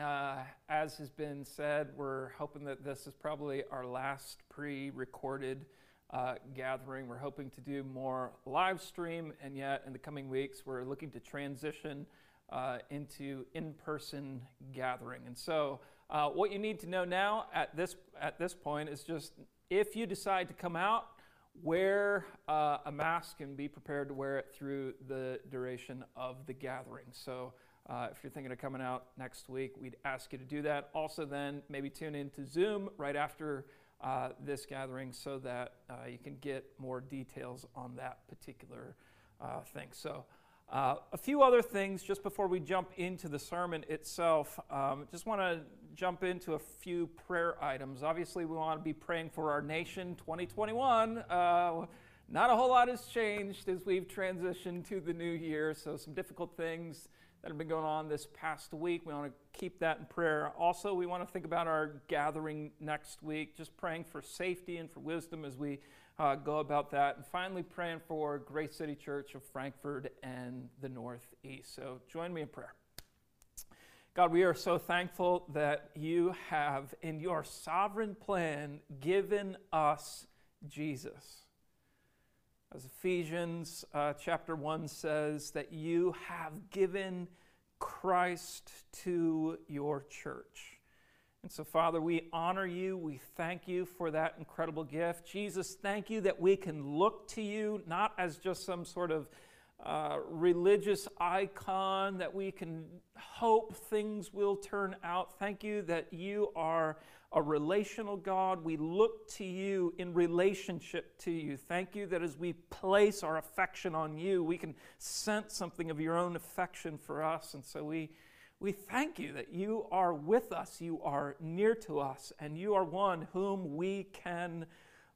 Uh, as has been said, we're hoping that this is probably our last pre recorded uh, gathering. We're hoping to do more live stream, and yet in the coming weeks, we're looking to transition uh, into in person gathering. And so, uh, what you need to know now at this, at this point is just if you decide to come out, wear uh, a mask and be prepared to wear it through the duration of the gathering. So, uh, if you're thinking of coming out next week, we'd ask you to do that. Also, then maybe tune in to Zoom right after uh, this gathering so that uh, you can get more details on that particular uh, thing. So, uh, a few other things just before we jump into the sermon itself. Um, just want to jump into a few prayer items. Obviously, we want to be praying for our nation 2021. Uh, not a whole lot has changed as we've transitioned to the new year, so some difficult things that have been going on this past week. We want to keep that in prayer. Also, we want to think about our gathering next week, just praying for safety and for wisdom as we uh, go about that. And finally, praying for Great City Church of Frankfort and the Northeast. So join me in prayer. God, we are so thankful that you have, in your sovereign plan, given us Jesus. As Ephesians uh, chapter 1 says, that you have given Christ to your church. And so, Father, we honor you. We thank you for that incredible gift. Jesus, thank you that we can look to you not as just some sort of uh, religious icon that we can hope things will turn out. Thank you that you are a relational God. We look to you in relationship to you. Thank you that as we place our affection on you, we can sense something of your own affection for us. And so we, we thank you that you are with us, you are near to us, and you are one whom we can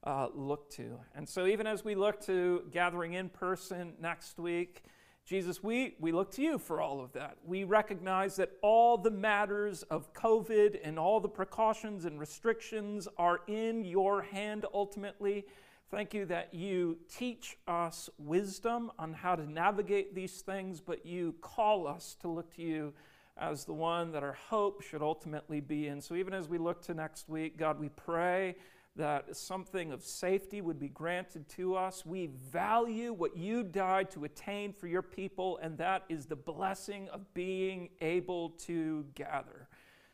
uh, look to. And so, even as we look to gathering in person next week, Jesus, we, we look to you for all of that. We recognize that all the matters of COVID and all the precautions and restrictions are in your hand ultimately. Thank you that you teach us wisdom on how to navigate these things, but you call us to look to you as the one that our hope should ultimately be in. So even as we look to next week, God, we pray that something of safety would be granted to us. We value what you died to attain for your people, and that is the blessing of being able to gather.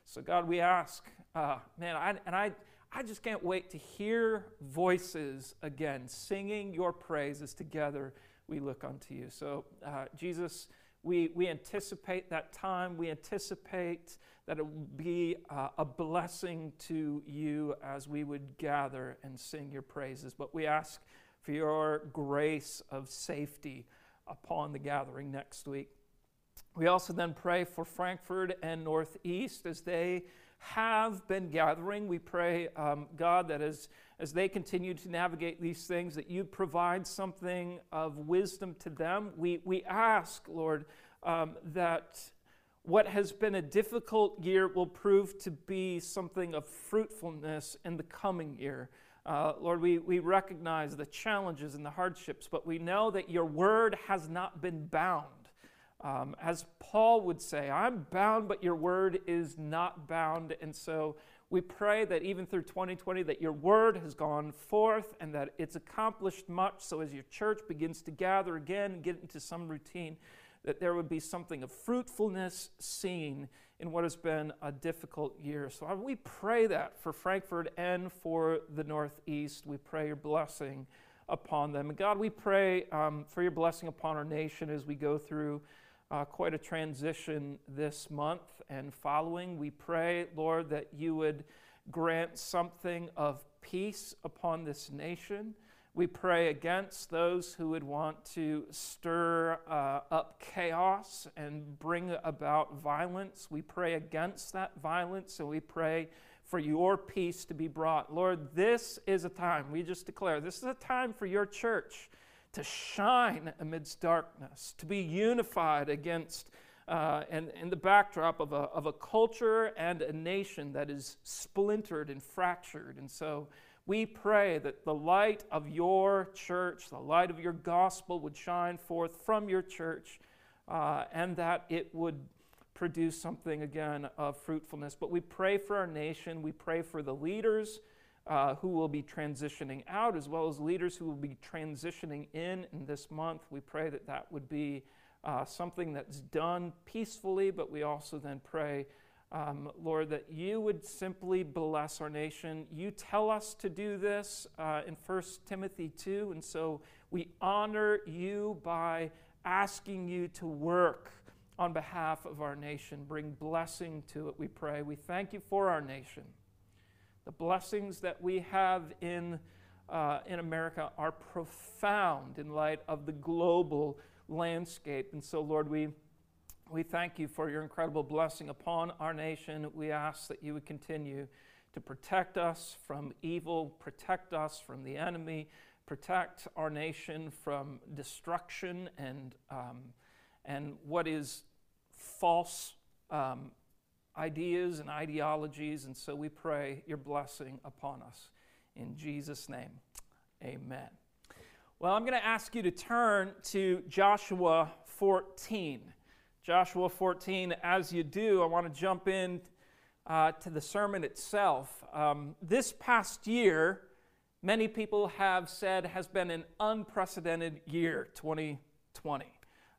So, God, we ask, uh, man, I, and I, I just can't wait to hear voices again singing your praises together. We look unto you. So, uh, Jesus, we, we anticipate that time. We anticipate that it will be uh, a blessing to you as we would gather and sing your praises. But we ask for your grace of safety upon the gathering next week. We also then pray for Frankfort and Northeast as they have been gathering. We pray, um, God, that as, as they continue to navigate these things, that you provide something of wisdom to them. We, we ask, Lord, um, that what has been a difficult year will prove to be something of fruitfulness in the coming year. Uh, Lord, we, we recognize the challenges and the hardships, but we know that your word has not been bound. Um, as Paul would say, I'm bound, but your word is not bound. And so we pray that even through 2020, that your word has gone forth and that it's accomplished much. So as your church begins to gather again and get into some routine, that there would be something of fruitfulness seen in what has been a difficult year. So we pray that for Frankfurt and for the Northeast. We pray your blessing upon them. And God, we pray um, for your blessing upon our nation as we go through uh, quite a transition this month and following. We pray, Lord, that you would grant something of peace upon this nation. We pray against those who would want to stir uh, up chaos and bring about violence. We pray against that violence and we pray for your peace to be brought. Lord, this is a time, we just declare, this is a time for your church to shine amidst darkness, to be unified against uh, and in the backdrop of a, of a culture and a nation that is splintered and fractured. And so, we pray that the light of your church, the light of your gospel, would shine forth from your church uh, and that it would produce something again of fruitfulness. But we pray for our nation, we pray for the leaders. Uh, who will be transitioning out, as well as leaders who will be transitioning in in this month. We pray that that would be uh, something that's done peacefully, but we also then pray, um, Lord, that you would simply bless our nation. You tell us to do this uh, in 1 Timothy 2, and so we honor you by asking you to work on behalf of our nation. Bring blessing to it, we pray. We thank you for our nation. The blessings that we have in, uh, in America are profound in light of the global landscape. And so, Lord, we, we thank you for your incredible blessing upon our nation. We ask that you would continue to protect us from evil, protect us from the enemy, protect our nation from destruction and, um, and what is false um, ideas and ideologies. And so we pray your blessing upon us. In Jesus' name, amen. Well, I'm going to ask you to turn to Joshua 14. Joshua 14, as you do, I want to jump in uh, to the sermon itself. Um, this past year, many people have said has been an unprecedented year, 2020.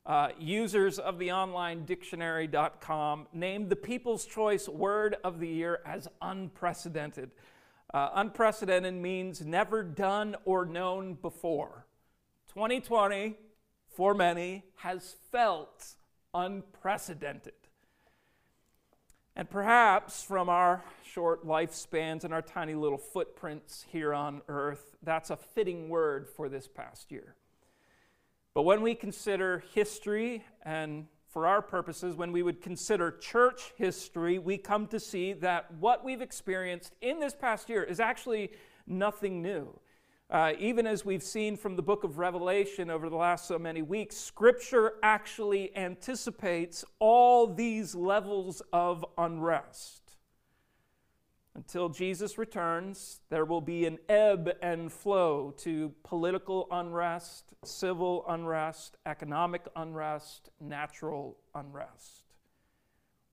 Uh, users of the online dictionary.com named the People's Choice Word of the Year as unprecedented. Uh, unprecedented means never done or known before. 2020, for many, has felt unprecedented. And perhaps from our short lifespans and our tiny little footprints here on earth, that's a fitting word for this past year. But when we consider history, and for our purposes, when we would consider church history, we come to see that what we've experienced in this past year is actually nothing new. Uh, even as we've seen from the book of Revelation over the last so many weeks, Scripture actually anticipates all these levels of unrest. Until Jesus returns, there will be an ebb and flow to political unrest, civil unrest, economic unrest, natural unrest.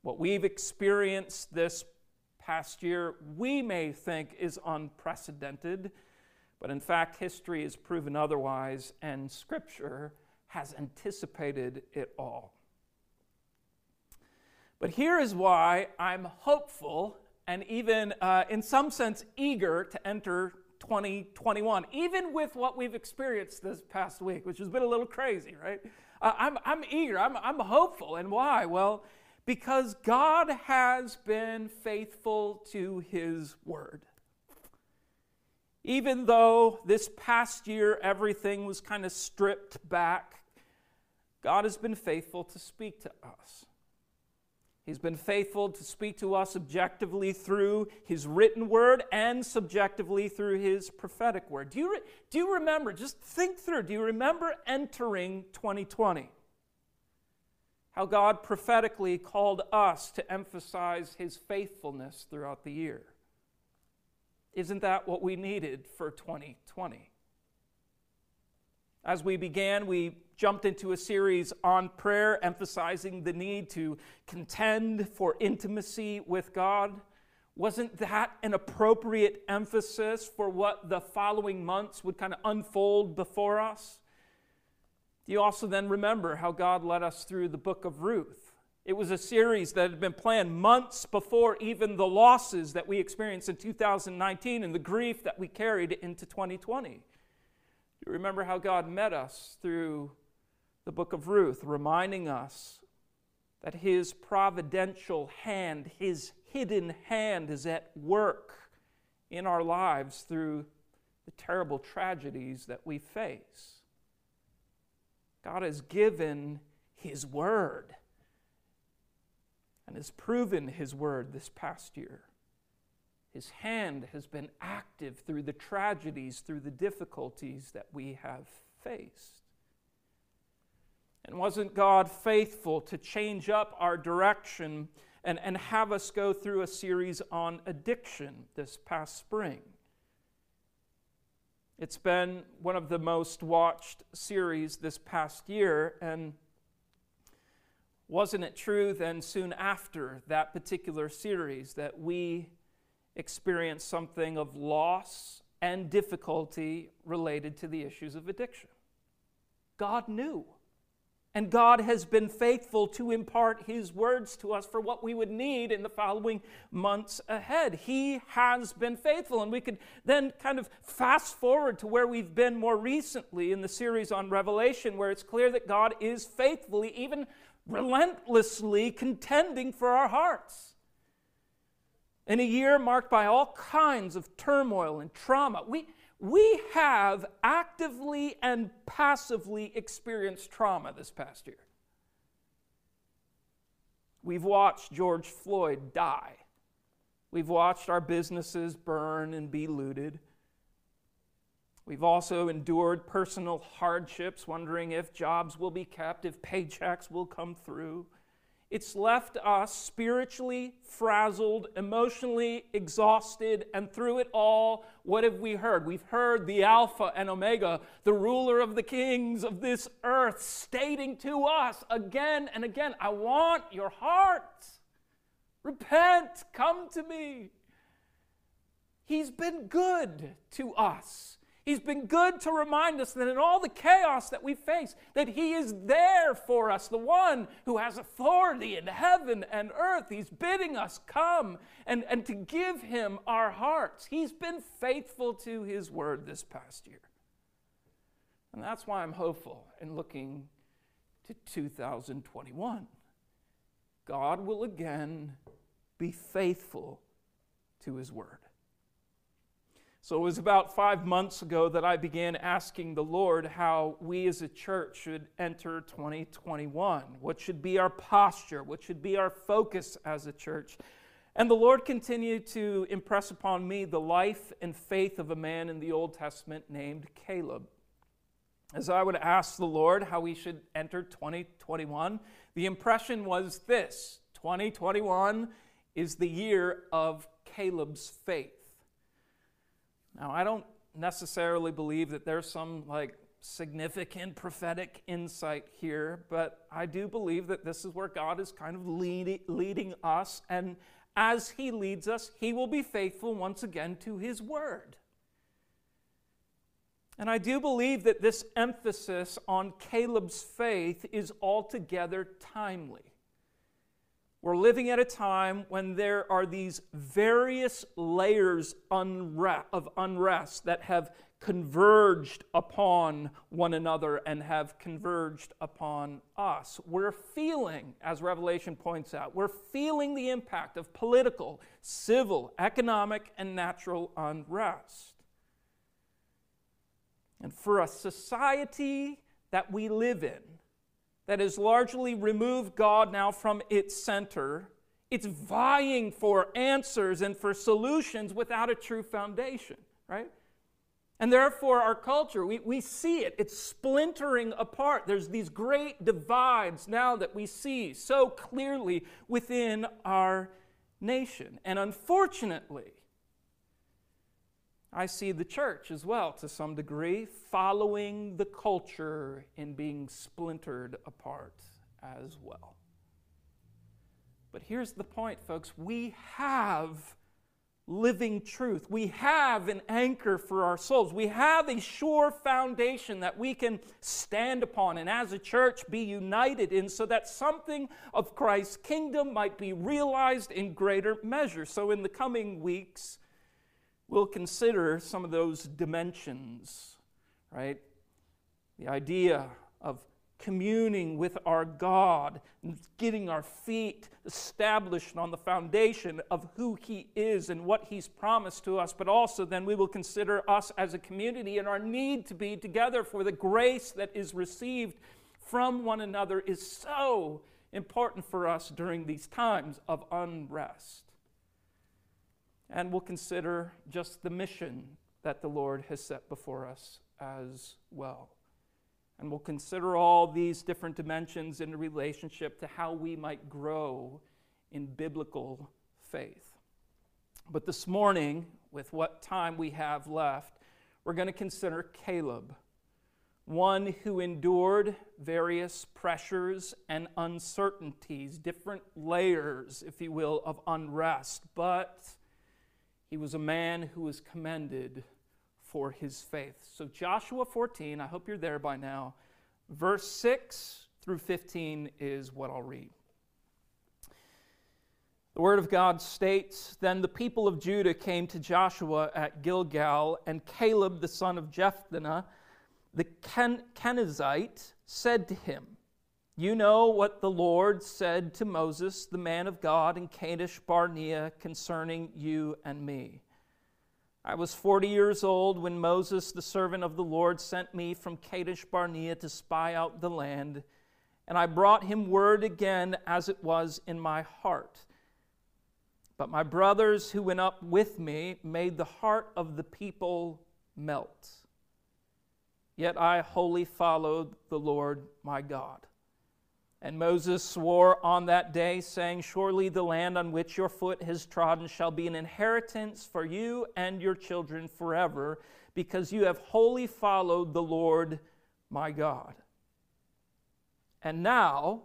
What we've experienced this past year, we may think is unprecedented but in fact, history has proven otherwise, and Scripture has anticipated it all. But here is why I'm hopeful and even, uh, in some sense, eager to enter 2021, even with what we've experienced this past week, which has been a little crazy, right? Uh, I'm, I'm eager, I'm, I'm hopeful. And why? Well, because God has been faithful to His word. Even though this past year everything was kind of stripped back, God has been faithful to speak to us. He's been faithful to speak to us objectively through His written word and subjectively through His prophetic word. Do you, re- do you remember? Just think through. Do you remember entering 2020? How God prophetically called us to emphasize His faithfulness throughout the year. Isn't that what we needed for 2020? As we began, we jumped into a series on prayer, emphasizing the need to contend for intimacy with God. Wasn't that an appropriate emphasis for what the following months would kind of unfold before us? Do you also then remember how God led us through the book of Ruth? It was a series that had been planned months before even the losses that we experienced in 2019 and the grief that we carried into 2020. You remember how God met us through the book of Ruth, reminding us that His providential hand, His hidden hand, is at work in our lives through the terrible tragedies that we face. God has given His word and has proven his word this past year. His hand has been active through the tragedies, through the difficulties that we have faced. And wasn't God faithful to change up our direction and, and have us go through a series on addiction this past spring? It's been one of the most watched series this past year, and Wasn't it true then, soon after that particular series, that we experienced something of loss and difficulty related to the issues of addiction? God knew. And God has been faithful to impart His words to us for what we would need in the following months ahead. He has been faithful. And we could then kind of fast forward to where we've been more recently in the series on Revelation, where it's clear that God is faithfully, even relentlessly contending for our hearts. In a year marked by all kinds of turmoil and trauma, we, we have actively and passively experienced trauma this past year. We've watched George Floyd die. We've watched our businesses burn and be looted. We've also endured personal hardships, wondering if jobs will be kept, if paychecks will come through. It's left us spiritually frazzled, emotionally exhausted, and through it all, what have we heard? We've heard the Alpha and Omega, the ruler of the kings of this earth, stating to us again and again, I want your heart. Repent, come to me. He's been good to us. He's been good to remind us that in all the chaos that we face, that He is there for us, the one who has authority in heaven and earth. He's bidding us come and, and to give Him our hearts. He's been faithful to His word this past year. And that's why I'm hopeful in looking to 2021. God will again be faithful to His word. So it was about five months ago that I began asking the Lord how we as a church should enter 2021. What should be our posture? What should be our focus as a church? And the Lord continued to impress upon me the life and faith of a man in the Old Testament named Caleb. As I would ask the Lord how we should enter 2021, the impression was this 2021 is the year of Caleb's faith. Now, I don't necessarily believe that there's some like significant prophetic insight here, but I do believe that this is where God is kind of lead, leading us. And as He leads us, He will be faithful once again to His word. And I do believe that this emphasis on Caleb's faith is altogether timely. We're living at a time when there are these various layers of unrest that have converged upon one another and have converged upon us. We're feeling, as Revelation points out, we're feeling the impact of political, civil, economic, and natural unrest. And for a society that we live in, that has largely removed God now from its center. It's vying for answers and for solutions without a true foundation, right? And therefore, our culture, we, we see it, it's splintering apart. There's these great divides now that we see so clearly within our nation. And unfortunately, I see the church as well, to some degree, following the culture in being splintered apart as well. But here's the point, folks we have living truth. We have an anchor for our souls. We have a sure foundation that we can stand upon and as a church be united in so that something of Christ's kingdom might be realized in greater measure. So, in the coming weeks, we'll consider some of those dimensions, right? The idea of communing with our God and getting our feet established on the foundation of who He is and what He's promised to us, but also then we will consider us as a community and our need to be together for the grace that is received from one another is so important for us during these times of unrest and we'll consider just the mission that the Lord has set before us as well. And we'll consider all these different dimensions in relationship to how we might grow in biblical faith. But this morning, with what time we have left, we're going to consider Caleb, one who endured various pressures and uncertainties, different layers, if you will, of unrest, but he was a man who was commended for his faith. So, Joshua 14, I hope you're there by now, verse 6 through 15 is what I'll read. The Word of God states Then the people of Judah came to Joshua at Gilgal, and Caleb the son of Jephthah, the Ken- Kenizzite said to him, You know what the Lord said to Moses, the man of God, in Kadesh Barnea concerning you and me. I was 40 years old when Moses, the servant of the Lord, sent me from Kadesh Barnea to spy out the land, and I brought him word again as it was in my heart. But my brothers who went up with me made the heart of the people melt. Yet I wholly followed the Lord my God. And Moses swore on that day, saying, Surely the land on which your foot has trodden shall be an inheritance for you and your children forever, because you have wholly followed the Lord my God. And now,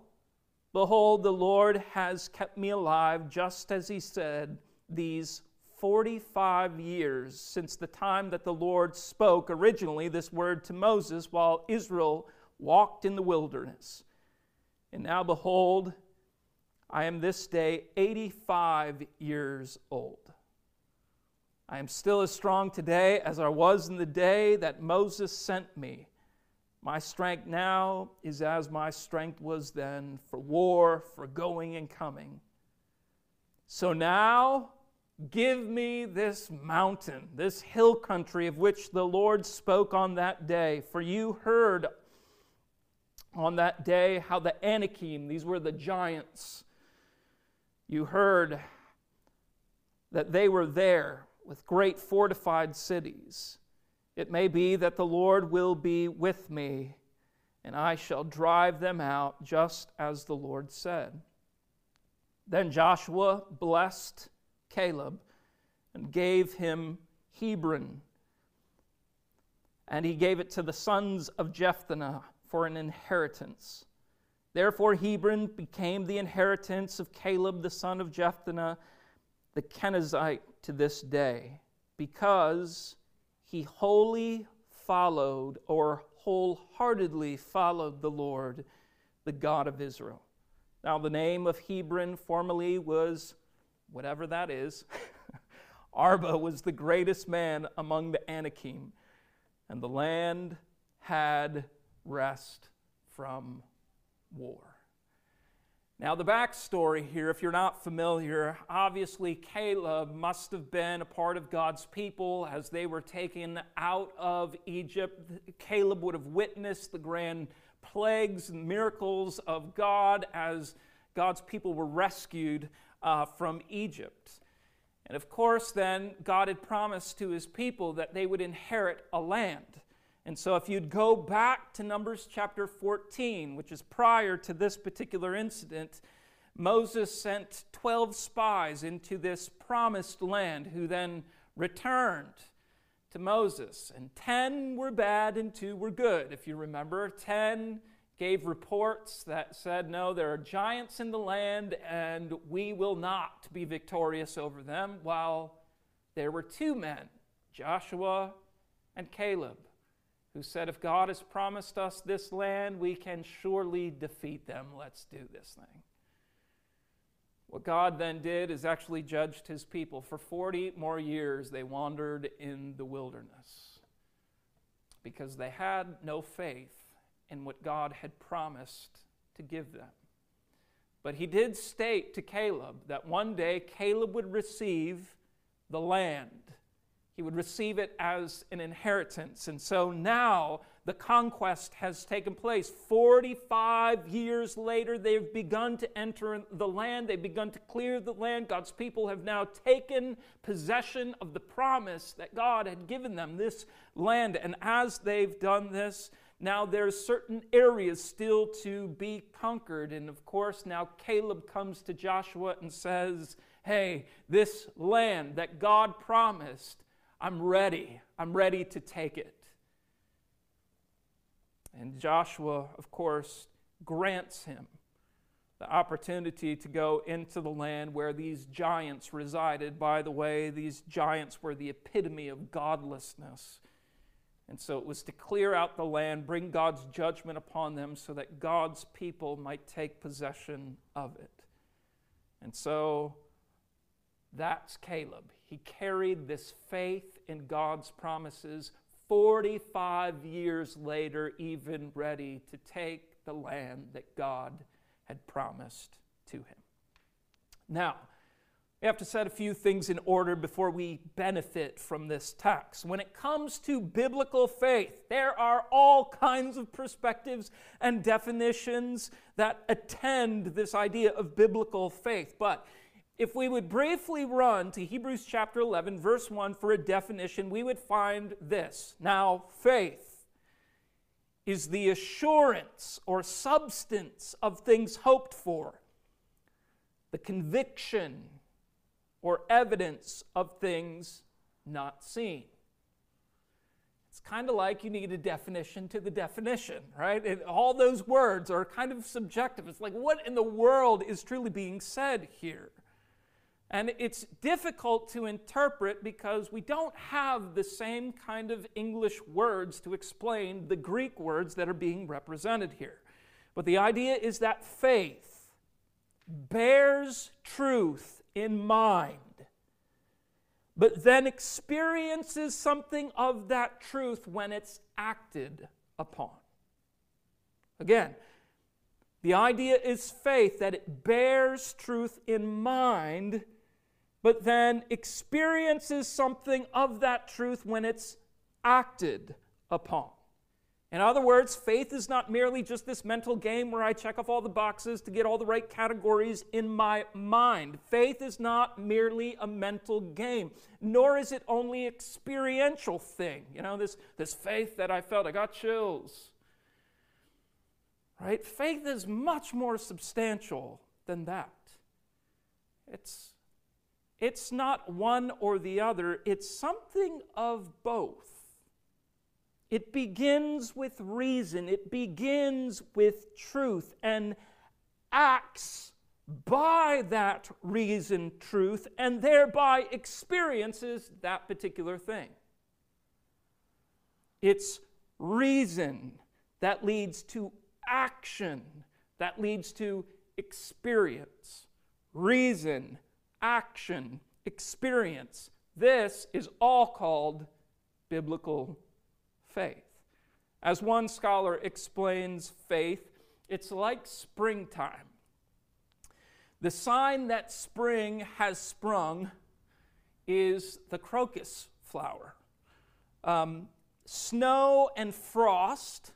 behold, the Lord has kept me alive, just as he said, these 45 years since the time that the Lord spoke originally this word to Moses while Israel walked in the wilderness. And now, behold, I am this day 85 years old. I am still as strong today as I was in the day that Moses sent me. My strength now is as my strength was then for war, for going and coming. So now, Give me this mountain, this hill country of which the Lord spoke on that day. For you heard on that day how the Anakim, these were the giants, you heard that they were there with great fortified cities. It may be that the Lord will be with me, and I shall drive them out, just as the Lord said. Then Joshua blessed Caleb and gave him Hebron. And he gave it to the sons of Jephunneh for an inheritance. Therefore, Hebron became the inheritance of Caleb the son of Jephunneh, the Kenizzite, to this day, because he wholly followed or wholeheartedly followed the Lord, the God of Israel. Now, the name of Hebron formerly was whatever that is, Arba was the greatest man among the Anakim, and the land had rest from war. Now, the backstory here, if you're not familiar, obviously Caleb must have been a part of God's people as they were taken out of Egypt. Caleb would have witnessed the grand plagues and miracles of God as God's people were rescued uh, from Egypt. And of course, then, God had promised to his people that they would inherit a land. And so, if you'd go back to Numbers chapter 14, which is prior to this particular incident, Moses sent 12 spies into this promised land who then returned to Moses. And 10 were bad and 2 were good. If you remember, 10 gave reports that said, No, there are giants in the land and we will not be victorious over them, while there were two men, Joshua and Caleb, who said, If God has promised us this land, we can surely defeat them. Let's do this thing. What God then did is actually judged his people. For 40 more years, they wandered in the wilderness because they had no faith in what God had promised to give them. But he did state to Caleb that one day Caleb would receive the land. He would receive it as an inheritance. And so now the conquest has taken place. 45 years later, they've begun to enter the land. They've begun to clear the land. God's people have now taken possession of the promise that God had given them, this land. And as they've done this, now there's certain areas still to be conquered. And of course, now Caleb comes to Joshua and says, Hey, this land that God promised, I'm ready. I'm ready to take it. And Joshua, of course, grants him the opportunity to go into the land where these giants resided. By the way, these giants were the epitome of godlessness. And so it was to clear out the land, bring God's judgment upon them so that God's people might take possession of it. And so that's Caleb. He carried this faith in God's promises 45 years later, even ready to take the land that God had promised to him. Now, we have to set a few things in order before we benefit from this text. When it comes to biblical faith, there are all kinds of perspectives and definitions that attend this idea of biblical faith. But if we would briefly run to Hebrews chapter 11, verse 1 for a definition, we would find this. Now, faith is the assurance or substance of things hoped for, the conviction or evidence of things not seen. It's kind of like you need a definition to the definition, right? And all those words are kind of subjective. It's like, what in the world is truly being said here? And it's difficult to interpret because we don't have the same kind of English words to explain the Greek words that are being represented here. But the idea is that faith bears truth in mind, but then experiences something of that truth when it's acted upon. Again, the idea is faith, that it bears truth in mind but then experiences something of that truth when it's acted upon. In other words, faith is not merely just this mental game where I check off all the boxes to get all the right categories in my mind. Faith is not merely a mental game, nor is it only experiential thing. You know, this, this faith that I felt, I got chills. Right? Faith is much more substantial than that. It's it's not one or the other, it's something of both. It begins with reason, it begins with truth, and acts by that reason, truth, and thereby experiences that particular thing. It's reason that leads to action, that leads to experience. Reason action, experience. This is all called biblical faith. As one scholar explains faith, it's like springtime. The sign that spring has sprung is the crocus flower. Um, snow and frost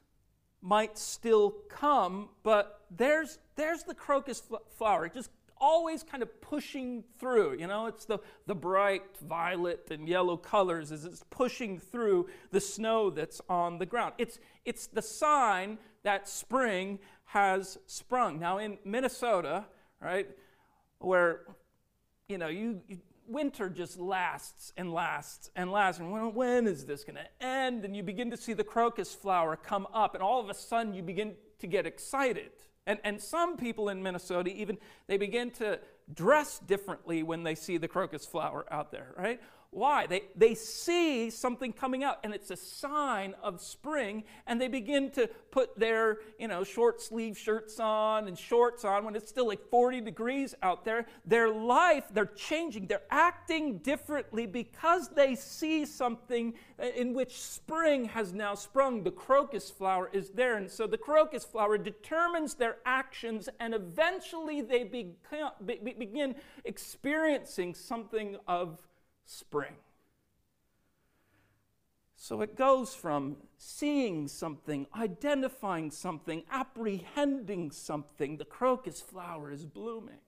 might still come, but there's, there's the crocus flower. It just always kind of pushing through. You know, it's the, the bright violet and yellow colors as it's pushing through the snow that's on the ground. It's, it's the sign that spring has sprung. Now, in Minnesota, right, where, you know, you, you winter just lasts and lasts and lasts. And when, when is this going to end? And you begin to see the crocus flower come up, and all of a sudden you begin to get excited. And, and some people in Minnesota even, they begin to dress differently when they see the crocus flower out there, right? Why? They, they see something coming out and it's a sign of spring and they begin to put their, you know, short sleeve shirts on and shorts on when it's still like 40 degrees out there. Their life, they're changing, they're acting differently because they see something uh, in which spring has now sprung. The crocus flower is there. And so the crocus flower determines their actions and eventually they begin experiencing something of spring. So it goes from seeing something, identifying something, apprehending something. The crocus flower is blooming.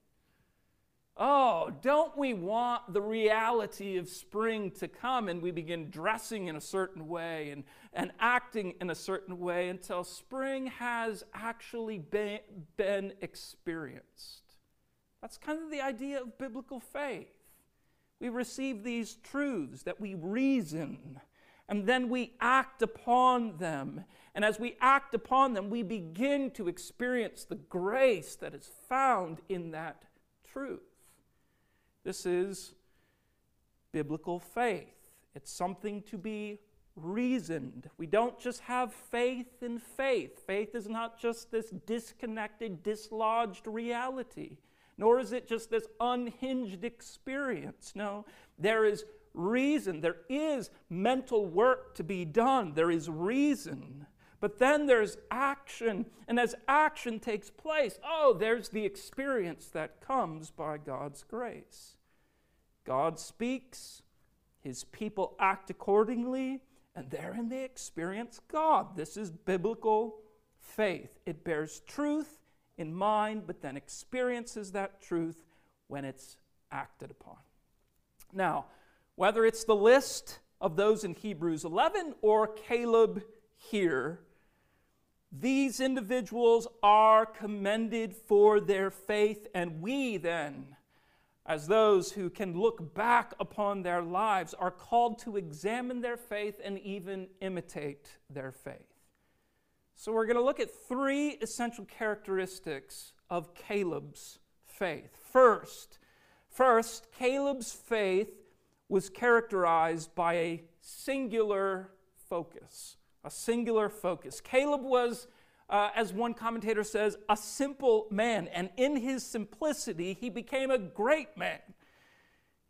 Oh, don't we want the reality of spring to come and we begin dressing in a certain way and, and acting in a certain way until spring has actually been, been experienced? That's kind of the idea of biblical faith we receive these truths, that we reason, and then we act upon them. And as we act upon them, we begin to experience the grace that is found in that truth. This is biblical faith. It's something to be reasoned. We don't just have faith in faith. Faith is not just this disconnected, dislodged reality, nor is it just this unhinged experience. No, there is reason. There is mental work to be done. There is reason. But then there's action. And as action takes place, oh, there's the experience that comes by God's grace. God speaks, his people act accordingly, and therein they experience God. This is biblical faith. It bears truth in mind, but then experiences that truth when it's acted upon. Now, whether it's the list of those in Hebrews 11 or Caleb here, these individuals are commended for their faith, and we then, as those who can look back upon their lives, are called to examine their faith and even imitate their faith. So, we're going to look at three essential characteristics of Caleb's faith. First, first, Caleb's faith was characterized by a singular focus. A singular focus. Caleb was, uh, as one commentator says, a simple man, and in his simplicity, he became a great man.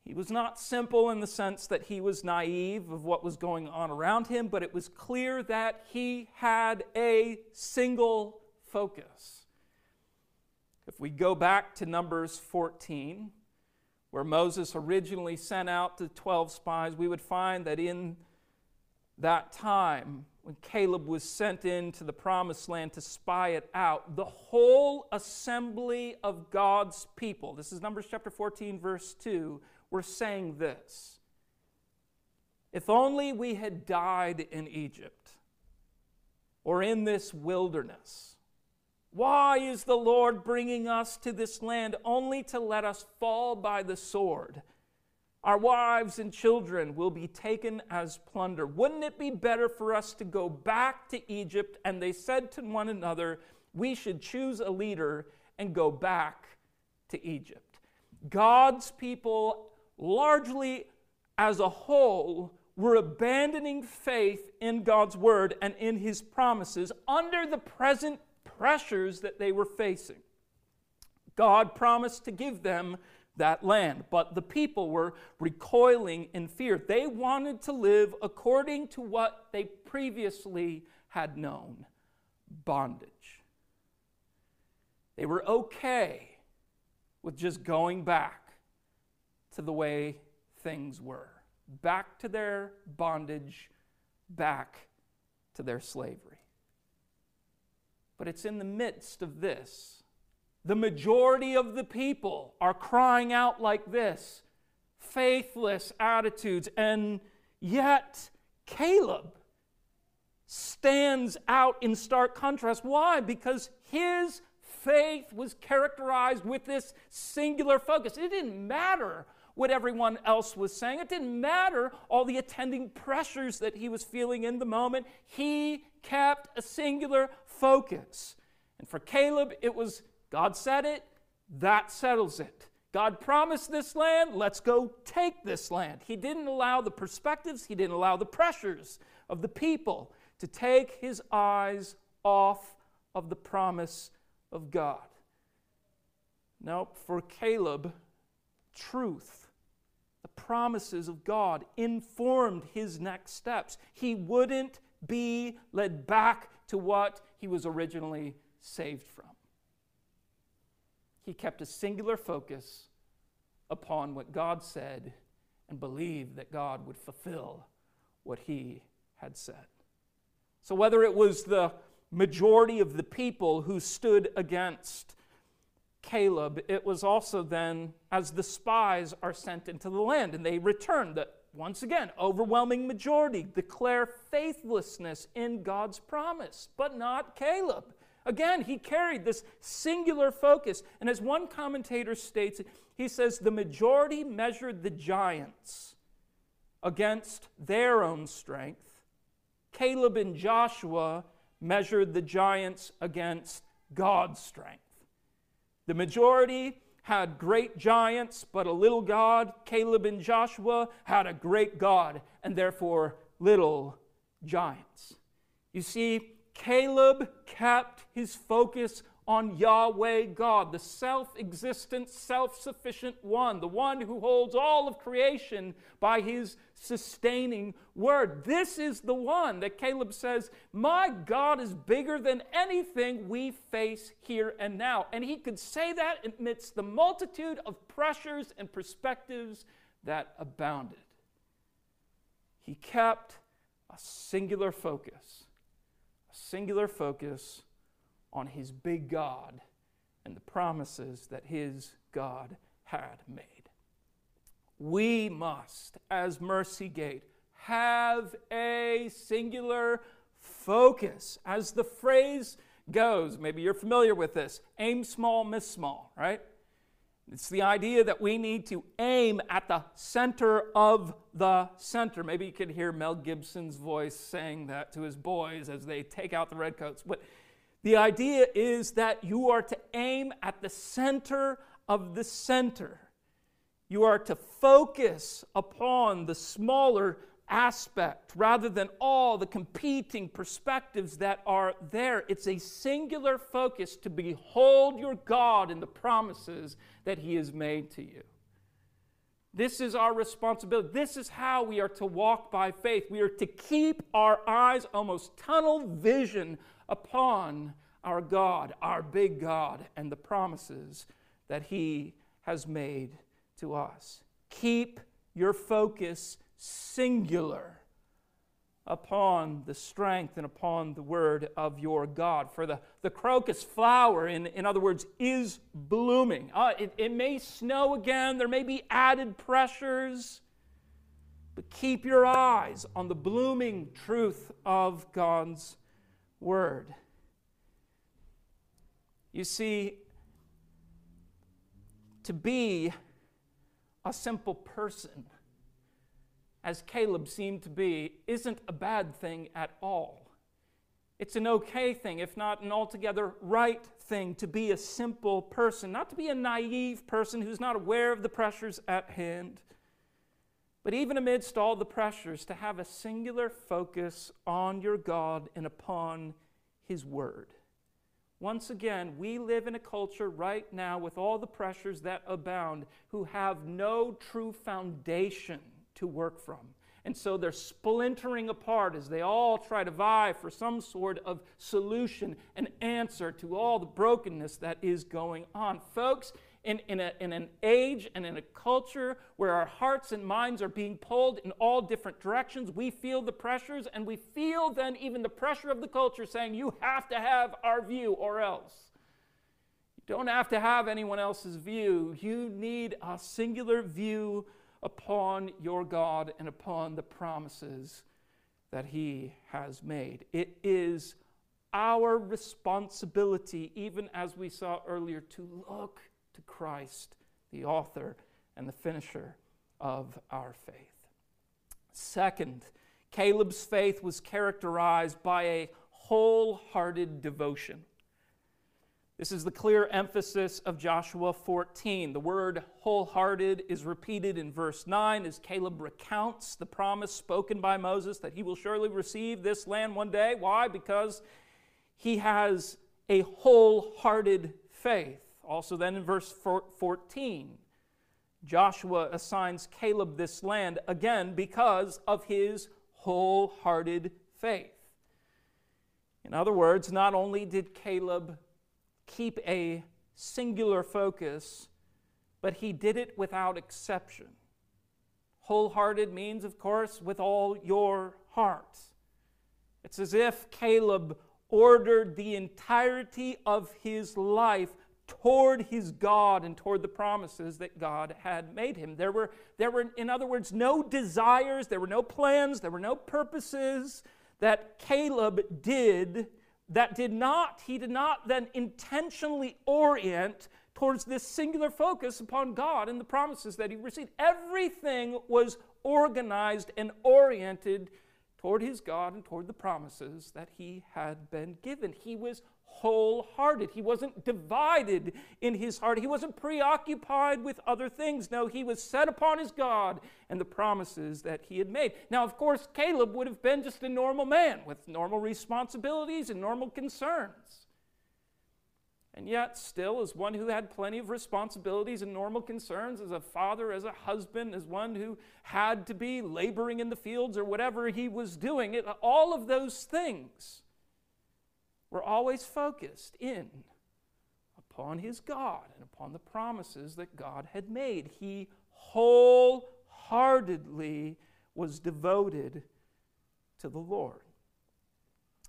He was not simple in the sense that he was naive of what was going on around him, but it was clear that he had a single focus. If we go back to Numbers 14, where Moses originally sent out the 12 spies, we would find that in that time, when Caleb was sent into the promised land to spy it out, the whole assembly of God's people, this is Numbers chapter 14, verse 2, were saying this If only we had died in Egypt or in this wilderness why is the Lord bringing us to this land only to let us fall by the sword? Our wives and children will be taken as plunder. Wouldn't it be better for us to go back to Egypt? And they said to one another, We should choose a leader and go back to Egypt. God's people, largely as a whole, were abandoning faith in God's word and in his promises under the present pressures that they were facing. God promised to give them that land, but the people were recoiling in fear. They wanted to live according to what they previously had known bondage. They were okay with just going back to the way things were, back to their bondage, back to their slavery. But it's in the midst of this. The majority of the people are crying out like this faithless attitudes. And yet, Caleb stands out in stark contrast. Why? Because his faith was characterized with this singular focus. It didn't matter what everyone else was saying, it didn't matter all the attending pressures that he was feeling in the moment. He kept a singular focus. And for Caleb, it was God said it, that settles it. God promised this land, let's go take this land. He didn't allow the perspectives, he didn't allow the pressures of the people to take his eyes off of the promise of God. Now, for Caleb, truth, the promises of God informed his next steps. He wouldn't be led back to what he was originally saved from. He kept a singular focus upon what God said and believed that God would fulfill what he had said. So, whether it was the majority of the people who stood against Caleb, it was also then as the spies are sent into the land and they return, that once again, overwhelming majority declare faithlessness in God's promise, but not Caleb. Again, he carried this singular focus. And as one commentator states, he says, the majority measured the giants against their own strength. Caleb and Joshua measured the giants against God's strength. The majority had great giants, but a little God. Caleb and Joshua had a great God, and therefore little giants. You see, Caleb kept his focus on Yahweh God, the self existent, self sufficient one, the one who holds all of creation by his sustaining word. This is the one that Caleb says, My God is bigger than anything we face here and now. And he could say that amidst the multitude of pressures and perspectives that abounded. He kept a singular focus, a singular focus on his big God and the promises that his God had made. We must, as Mercy Gate, have a singular focus. As the phrase goes, maybe you're familiar with this aim small, miss small, right? It's the idea that we need to aim at the center of the center. Maybe you could hear Mel Gibson's voice saying that to his boys as they take out the redcoats. But the idea is that you are to aim at the center of the center. You are to focus upon the smaller aspect rather than all the competing perspectives that are there. It's a singular focus to behold your God in the promises that He has made to you. This is our responsibility. This is how we are to walk by faith. We are to keep our eyes almost tunnel vision upon our God, our big God, and the promises that He has made to us. Keep your focus singular upon the strength and upon the word of your God. For the, the crocus flower, in, in other words, is blooming. Uh, it, it may snow again, there may be added pressures, but keep your eyes on the blooming truth of God's word. You see, to be a simple person, as Caleb seemed to be, isn't a bad thing at all. It's an okay thing, if not an altogether right thing, to be a simple person, not to be a naive person who's not aware of the pressures at hand. But even amidst all the pressures, to have a singular focus on your God and upon His Word. Once again, we live in a culture right now with all the pressures that abound who have no true foundation to work from. And so they're splintering apart as they all try to vie for some sort of solution and answer to all the brokenness that is going on. Folks, in, in, a, in an age and in a culture where our hearts and minds are being pulled in all different directions, we feel the pressures, and we feel then even the pressure of the culture saying, You have to have our view or else. You don't have to have anyone else's view. You need a singular view upon your God and upon the promises that He has made. It is our responsibility, even as we saw earlier, to look to Christ, the author and the finisher of our faith. Second, Caleb's faith was characterized by a wholehearted devotion. This is the clear emphasis of Joshua 14. The word wholehearted is repeated in verse 9 as Caleb recounts the promise spoken by Moses that he will surely receive this land one day. Why? Because he has a wholehearted faith. Also, then in verse 14, Joshua assigns Caleb this land again because of his wholehearted faith. In other words, not only did Caleb keep a singular focus, but he did it without exception. Wholehearted means, of course, with all your heart. It's as if Caleb ordered the entirety of his life toward his God and toward the promises that God had made him. There were, there were, in other words, no desires, there were no plans, there were no purposes that Caleb did that did not, he did not then intentionally orient towards this singular focus upon God and the promises that he received. Everything was organized and oriented toward his God and toward the promises that he had been given. He was wholehearted. He wasn't divided in his heart. He wasn't preoccupied with other things. No, he was set upon his God and the promises that he had made. Now, of course, Caleb would have been just a normal man with normal responsibilities and normal concerns. And yet, still, as one who had plenty of responsibilities and normal concerns, as a father, as a husband, as one who had to be laboring in the fields or whatever he was doing, it, all of those things were always focused in upon his God and upon the promises that God had made. He wholeheartedly was devoted to the Lord.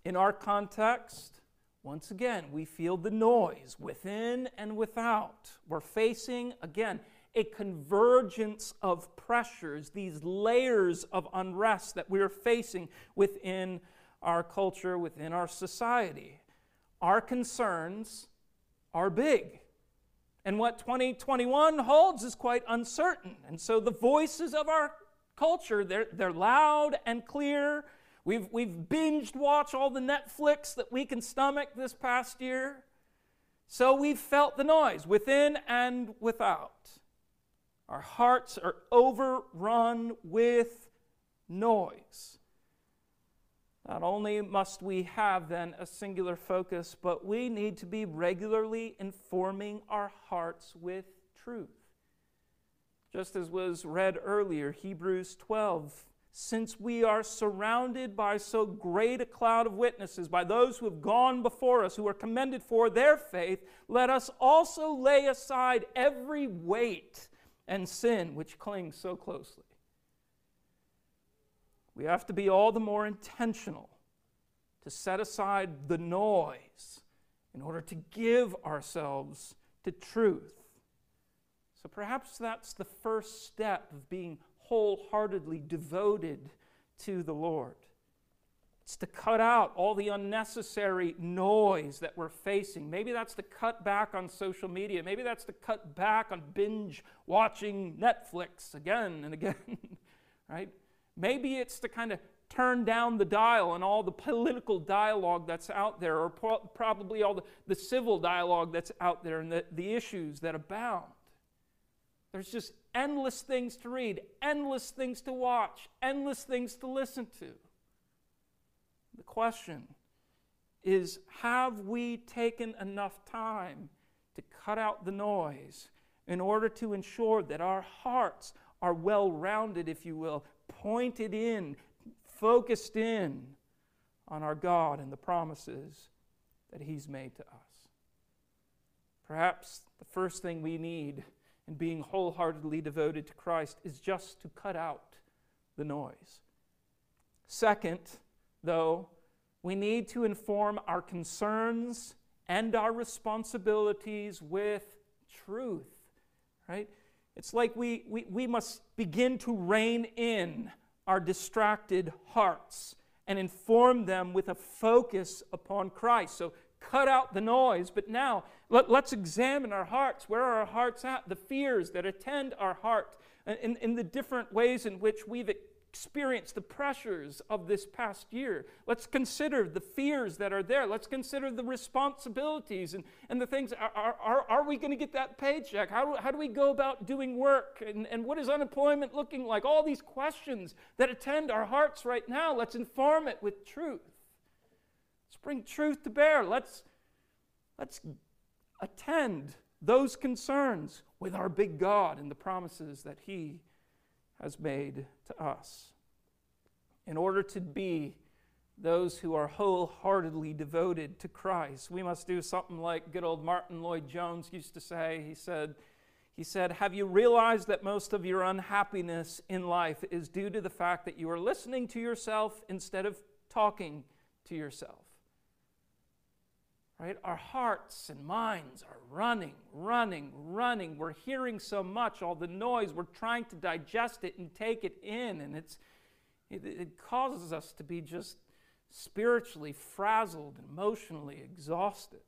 In our context, once again, we feel the noise within and without. We're facing, again, a convergence of pressures, these layers of unrest that we're facing within our culture, within our society. Our concerns are big. And what 2021 holds is quite uncertain. And so the voices of our culture, they're, they're loud and clear. We've, we've binged watched all the Netflix that we can stomach this past year. So we've felt the noise within and without. Our hearts are overrun with noise. Not only must we have then a singular focus, but we need to be regularly informing our hearts with truth. Just as was read earlier, Hebrews 12 since we are surrounded by so great a cloud of witnesses, by those who have gone before us, who are commended for their faith, let us also lay aside every weight and sin which clings so closely we have to be all the more intentional to set aside the noise in order to give ourselves to truth. So perhaps that's the first step of being wholeheartedly devoted to the Lord. It's to cut out all the unnecessary noise that we're facing. Maybe that's to cut back on social media. Maybe that's to cut back on binge watching Netflix again and again, right? Maybe it's to kind of turn down the dial and all the political dialogue that's out there, or pro- probably all the, the civil dialogue that's out there and the, the issues that abound. There's just endless things to read, endless things to watch, endless things to listen to. The question is have we taken enough time to cut out the noise in order to ensure that our hearts are well rounded, if you will, pointed in, focused in on our God and the promises that He's made to us. Perhaps the first thing we need in being wholeheartedly devoted to Christ is just to cut out the noise. Second, though, we need to inform our concerns and our responsibilities with truth, right? It's like we, we, we must begin to rein in our distracted hearts and inform them with a focus upon Christ. So cut out the noise, but now let, us examine our hearts. Where are our hearts at? The fears that attend our heart, in, in the different ways in which we've experienced the pressures of this past year. Let's consider the fears that are there. Let's consider the responsibilities and, and the things. Are, are, are we going to get that paycheck? How, how do we go about doing work? And, and what is unemployment looking like? All these questions that attend our hearts right now. Let's inform it with truth. Let's bring truth to bear. Let's, let's attend those concerns with our big God and the promises that He has made to us. In order to be those who are wholeheartedly devoted to Christ, we must do something like good old Martyn Lloyd-Jones used to say. He said, he said, Have you realized that most of your unhappiness in life is due to the fact that you are listening to yourself instead of talking to yourself? Right? Our hearts and minds are running, running, running. We're hearing so much, all the noise. We're trying to digest it and take it in, and it's, it, it causes us to be just spiritually frazzled, emotionally exhausted.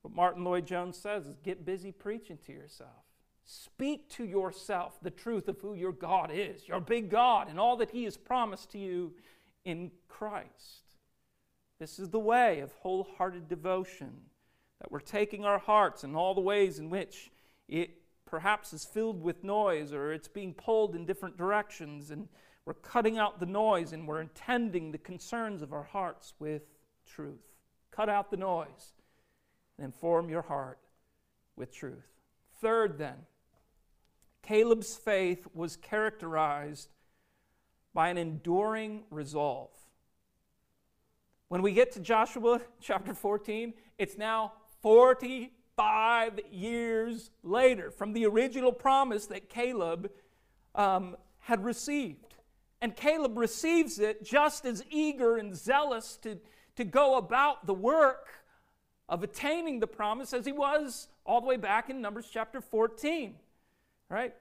What Martyn Lloyd-Jones says is get busy preaching to yourself. Speak to yourself the truth of who your God is, your big God, and all that He has promised to you in Christ. This is the way of wholehearted devotion that we're taking our hearts and all the ways in which it perhaps is filled with noise or it's being pulled in different directions, and we're cutting out the noise and we're intending the concerns of our hearts with truth. Cut out the noise and form your heart with truth. Third, then, Caleb's faith was characterized by an enduring resolve. When we get to Joshua chapter 14, it's now 45 years later from the original promise that Caleb um, had received. And Caleb receives it just as eager and zealous to, to go about the work of attaining the promise as he was all the way back in Numbers chapter 14. Right?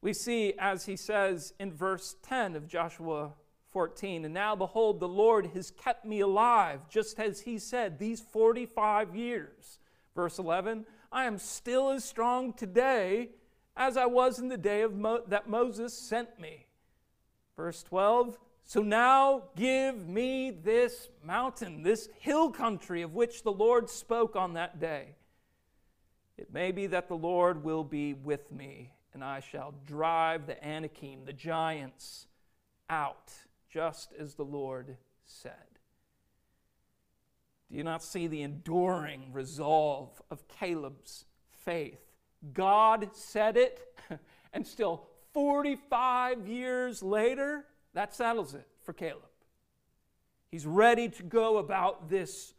We see, as he says in verse 10 of Joshua 14, and now behold, the Lord has kept me alive, just as he said, these 45 years. Verse 11, I am still as strong today as I was in the day of Mo- that Moses sent me. Verse 12, so now give me this mountain, this hill country of which the Lord spoke on that day. It may be that the Lord will be with me, and I shall drive the Anakim, the giants, out, just as the Lord said. Do you not see the enduring resolve of Caleb's faith? God said it, and still 45 years later, that settles it for Caleb. He's ready to go about this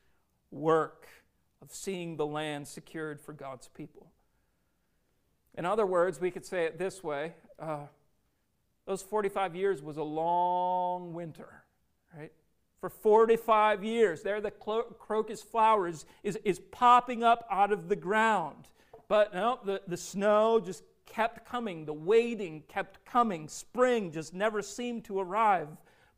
work of seeing the land secured for God's people. In other words, we could say it this way uh, those 45 years was a long winter, right? For 45 years, there the clo- crocus flowers is, is popping up out of the ground. But no, the, the snow just kept coming, the waiting kept coming. Spring just never seemed to arrive.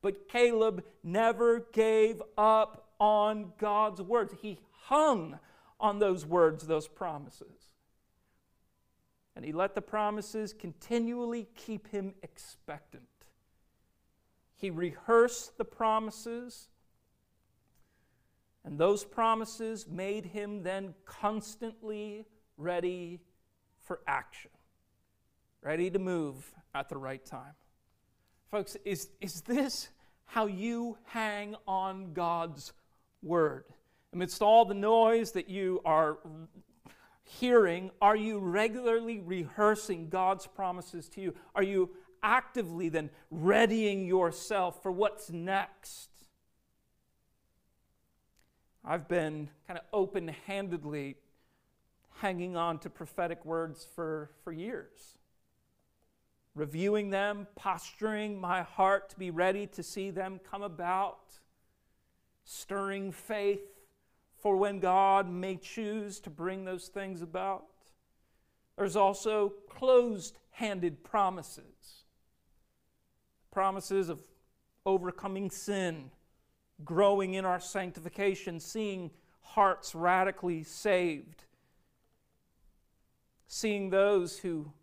But Caleb never gave up on God's words. He hung on those words, those promises. And he let the promises continually keep him expectant. He rehearsed the promises, and those promises made him then constantly ready for action, ready to move at the right time. Folks, is, is this how you hang on God's word? Amidst all the noise that you are hearing, are you regularly rehearsing God's promises to you? Are you actively then readying yourself for what's next? I've been kind of open handedly hanging on to prophetic words for, for years, reviewing them, posturing my heart to be ready to see them come about, stirring faith for when God may choose to bring those things about. There's also closed handed promises promises of overcoming sin, growing in our sanctification, seeing hearts radically saved, seeing those who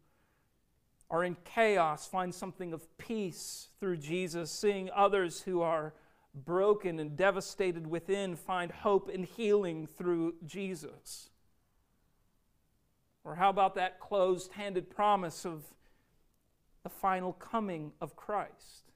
are in chaos find something of peace through Jesus, seeing others who are broken and devastated within find hope and healing through Jesus? Or how about that closed handed promise of the final coming of Christ?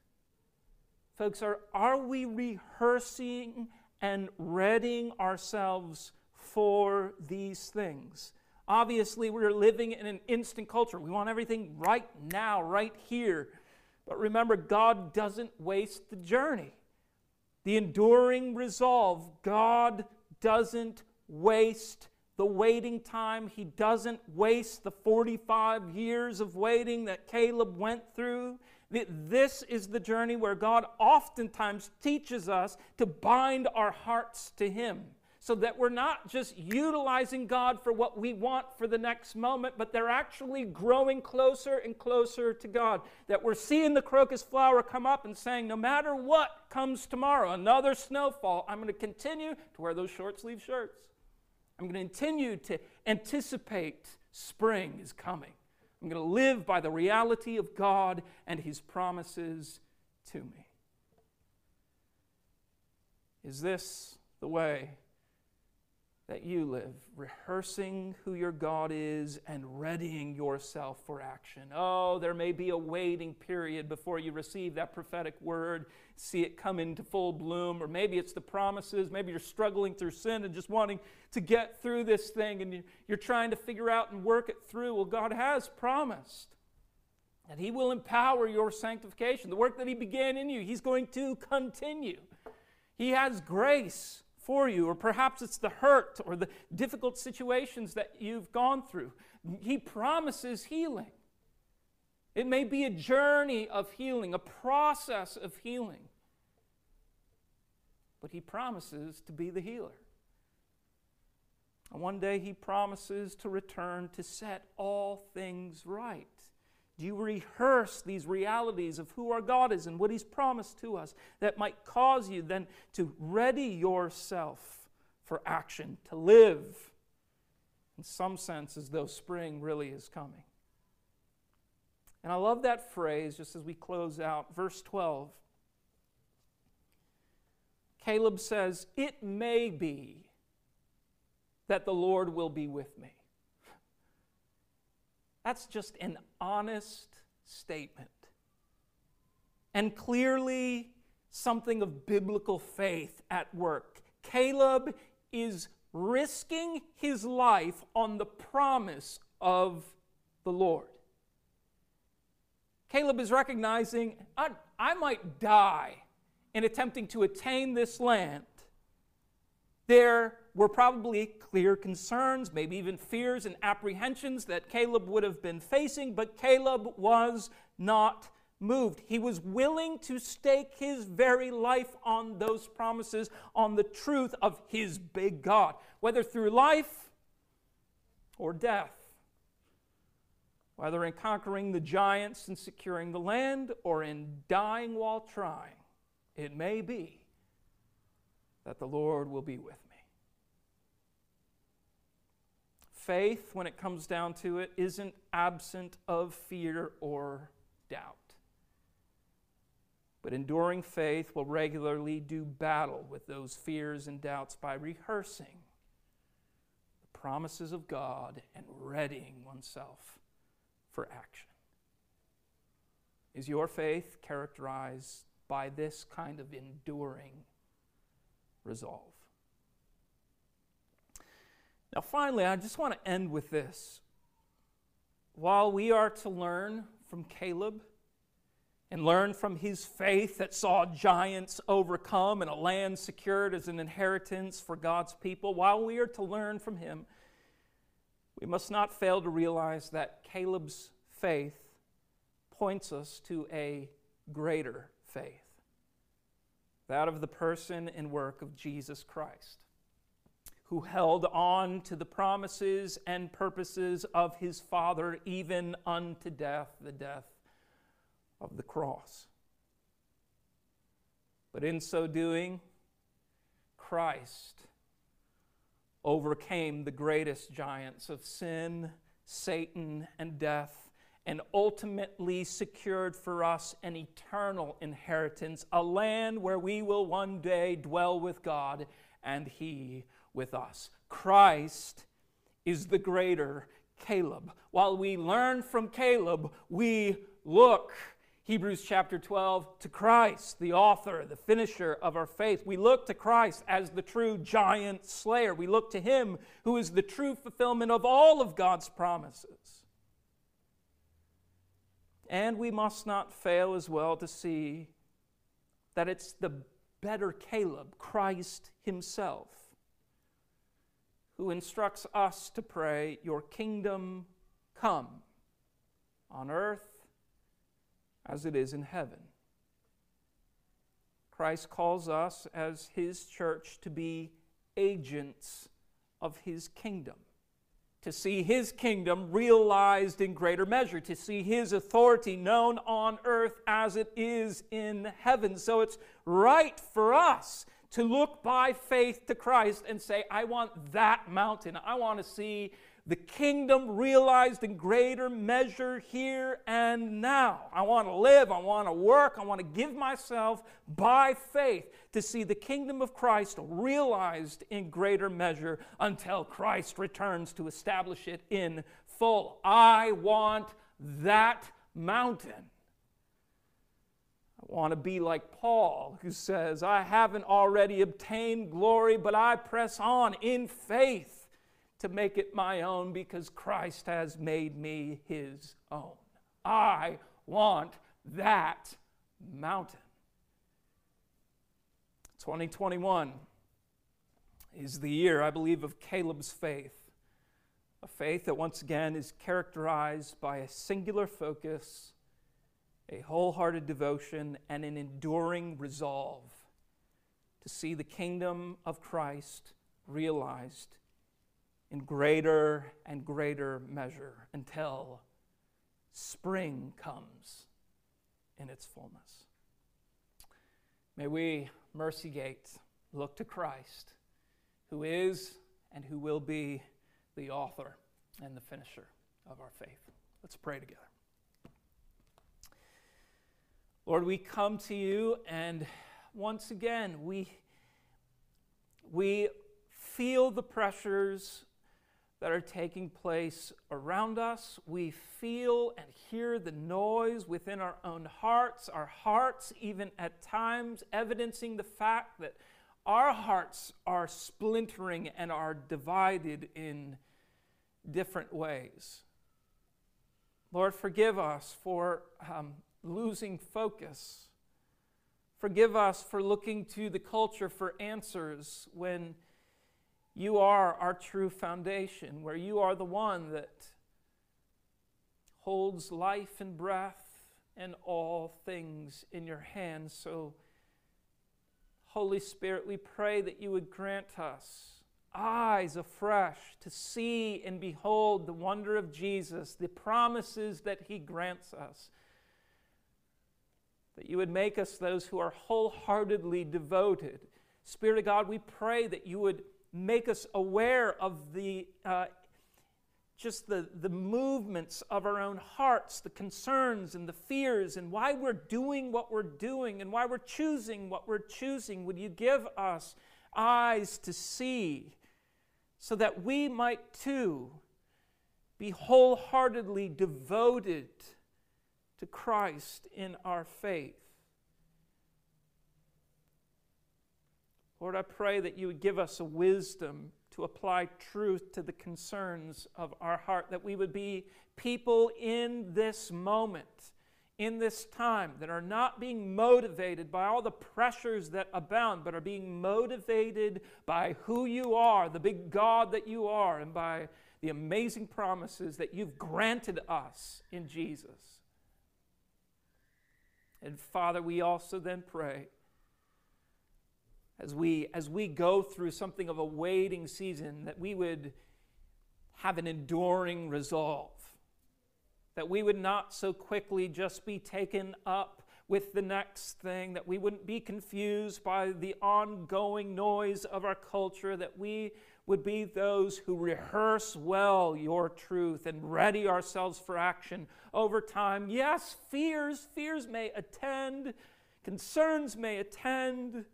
Folks, are, are we rehearsing and readying ourselves for these things? Obviously, we're living in an instant culture. We want everything right now, right here. But remember, God doesn't waste the journey the enduring resolve. God doesn't waste the waiting time. He doesn't waste the 45 years of waiting that Caleb went through. This is the journey where God oftentimes teaches us to bind our hearts to Him so that we're not just utilizing God for what we want for the next moment, but they're actually growing closer and closer to God. That we're seeing the crocus flower come up and saying, no matter what comes tomorrow, another snowfall, I'm going to continue to wear those short sleeve shirts. I'm going to continue to anticipate spring is coming. I'm going to live by the reality of God and His promises to me. Is this the way that you live, rehearsing who your God is and readying yourself for action. Oh, there may be a waiting period before you receive that prophetic word, see it come into full bloom, or maybe it's the promises. Maybe you're struggling through sin and just wanting to get through this thing and you're trying to figure out and work it through. Well, God has promised that He will empower your sanctification. The work that He began in you, He's going to continue. He has grace for you, or perhaps it's the hurt or the difficult situations that you've gone through. He promises healing. It may be a journey of healing, a process of healing, but He promises to be the healer. And one day He promises to return to set all things right. Do you rehearse these realities of who our God is and what He's promised to us that might cause you then to ready yourself for action, to live in some sense as though spring really is coming? And I love that phrase just as we close out. Verse 12. Caleb says, It may be that the Lord will be with me. That's just an honest statement. And clearly, something of biblical faith at work. Caleb is risking his life on the promise of the Lord. Caleb is recognizing, I, I might die in attempting to attain this land. There were probably clear concerns, maybe even fears and apprehensions that Caleb would have been facing, but Caleb was not moved. He was willing to stake his very life on those promises, on the truth of his big God, whether through life or death, whether in conquering the giants and securing the land or in dying while trying. It may be that the Lord will be with me. Faith, when it comes down to it, isn't absent of fear or doubt. But enduring faith will regularly do battle with those fears and doubts by rehearsing the promises of God and readying oneself for action. Is your faith characterized by this kind of enduring resolve. Now, finally, I just want to end with this. While we are to learn from Caleb and learn from his faith that saw giants overcome and a land secured as an inheritance for God's people, while we are to learn from him, we must not fail to realize that Caleb's faith points us to a greater faith that of the person and work of Jesus Christ, who held on to the promises and purposes of his Father even unto death, the death of the cross. But in so doing, Christ overcame the greatest giants of sin, Satan, and death and ultimately secured for us an eternal inheritance, a land where we will one day dwell with God and He with us. Christ is the greater Caleb. While we learn from Caleb, we look, Hebrews chapter 12, to Christ, the author, the finisher of our faith. We look to Christ as the true giant slayer. We look to Him who is the true fulfillment of all of God's promises. And we must not fail as well to see that it's the better Caleb, Christ Himself, who instructs us to pray, Your kingdom come on earth as it is in heaven. Christ calls us as His church to be agents of his kingdom to see his kingdom realized in greater measure, to see his authority known on earth as it is in heaven. So it's right for us to look by faith to Christ and say, I want that mountain. I want to see the kingdom realized in greater measure here and now. I want to live, I want to work, I want to give myself by faith to see the kingdom of Christ realized in greater measure until Christ returns to establish it in full. I want that mountain. I want to be like Paul, who says, I haven't already obtained glory, but I press on in faith to make it my own because Christ has made me his own. I want that mountain. 2021 is the year, I believe, of Caleb's faith. A faith that once again is characterized by a singular focus, a wholehearted devotion, and an enduring resolve to see the kingdom of Christ realized in greater and greater measure until spring comes in its fullness. May we, Mercy Gate, look to Christ, who is and who will be the author and the finisher of our faith. Let's pray together. Lord, we come to you, and once again, we, we feel the pressures that are taking place around us. We feel and hear the noise within our own hearts, our hearts, even at times, evidencing the fact that our hearts are splintering and are divided in different ways. Lord, forgive us for um, losing focus. Forgive us for looking to the culture for answers when you are our true foundation, where you are the one that holds life and breath and all things in your hands. So, Holy Spirit, we pray that you would grant us eyes afresh to see and behold the wonder of Jesus, the promises that he grants us. That you would make us those who are wholeheartedly devoted. Spirit of God, we pray that you would make us aware of the uh, just the, the movements of our own hearts, the concerns and the fears, and why we're doing what we're doing and why we're choosing what we're choosing. Would you give us eyes to see so that we might too be wholeheartedly devoted to Christ in our faith? Lord, I pray that you would give us a wisdom to apply truth to the concerns of our heart, that we would be people in this moment, in this time, that are not being motivated by all the pressures that abound, but are being motivated by who you are, the big God that you are, and by the amazing promises that you've granted us in Jesus. And Father, we also then pray as we, as we go through something of a waiting season, that we would have an enduring resolve, that we would not so quickly just be taken up with the next thing, that we wouldn't be confused by the ongoing noise of our culture, that we would be those who rehearse well your truth and ready ourselves for action over time. Yes, fears, fears may attend, concerns may attend,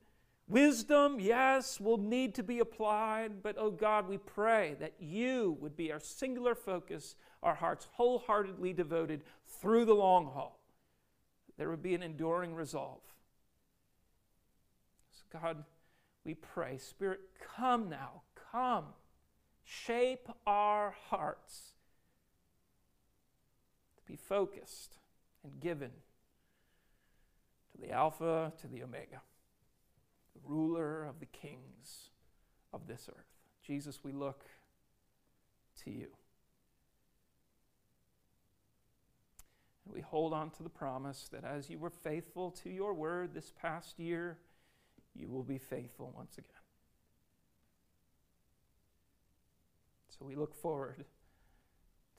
Wisdom, yes, will need to be applied, but oh God, we pray that you would be our singular focus, our hearts wholeheartedly devoted through the long haul. There would be an enduring resolve. So, God, we pray, Spirit, come now, come. Shape our hearts to be focused and given to the Alpha, to the Omega ruler of the kings of this earth. Jesus, we look to you. And we hold on to the promise that as you were faithful to your word this past year, you will be faithful once again. So we look forward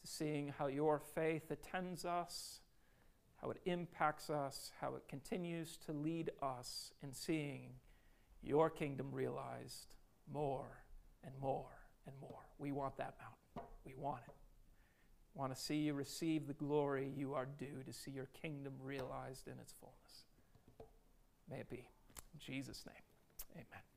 to seeing how your faith attends us, how it impacts us, how it continues to lead us in seeing your kingdom realized more and more and more. We want that mountain. We want it. Want to see you receive the glory you are due, to see your kingdom realized in its fullness. May it be. In Jesus' name, amen.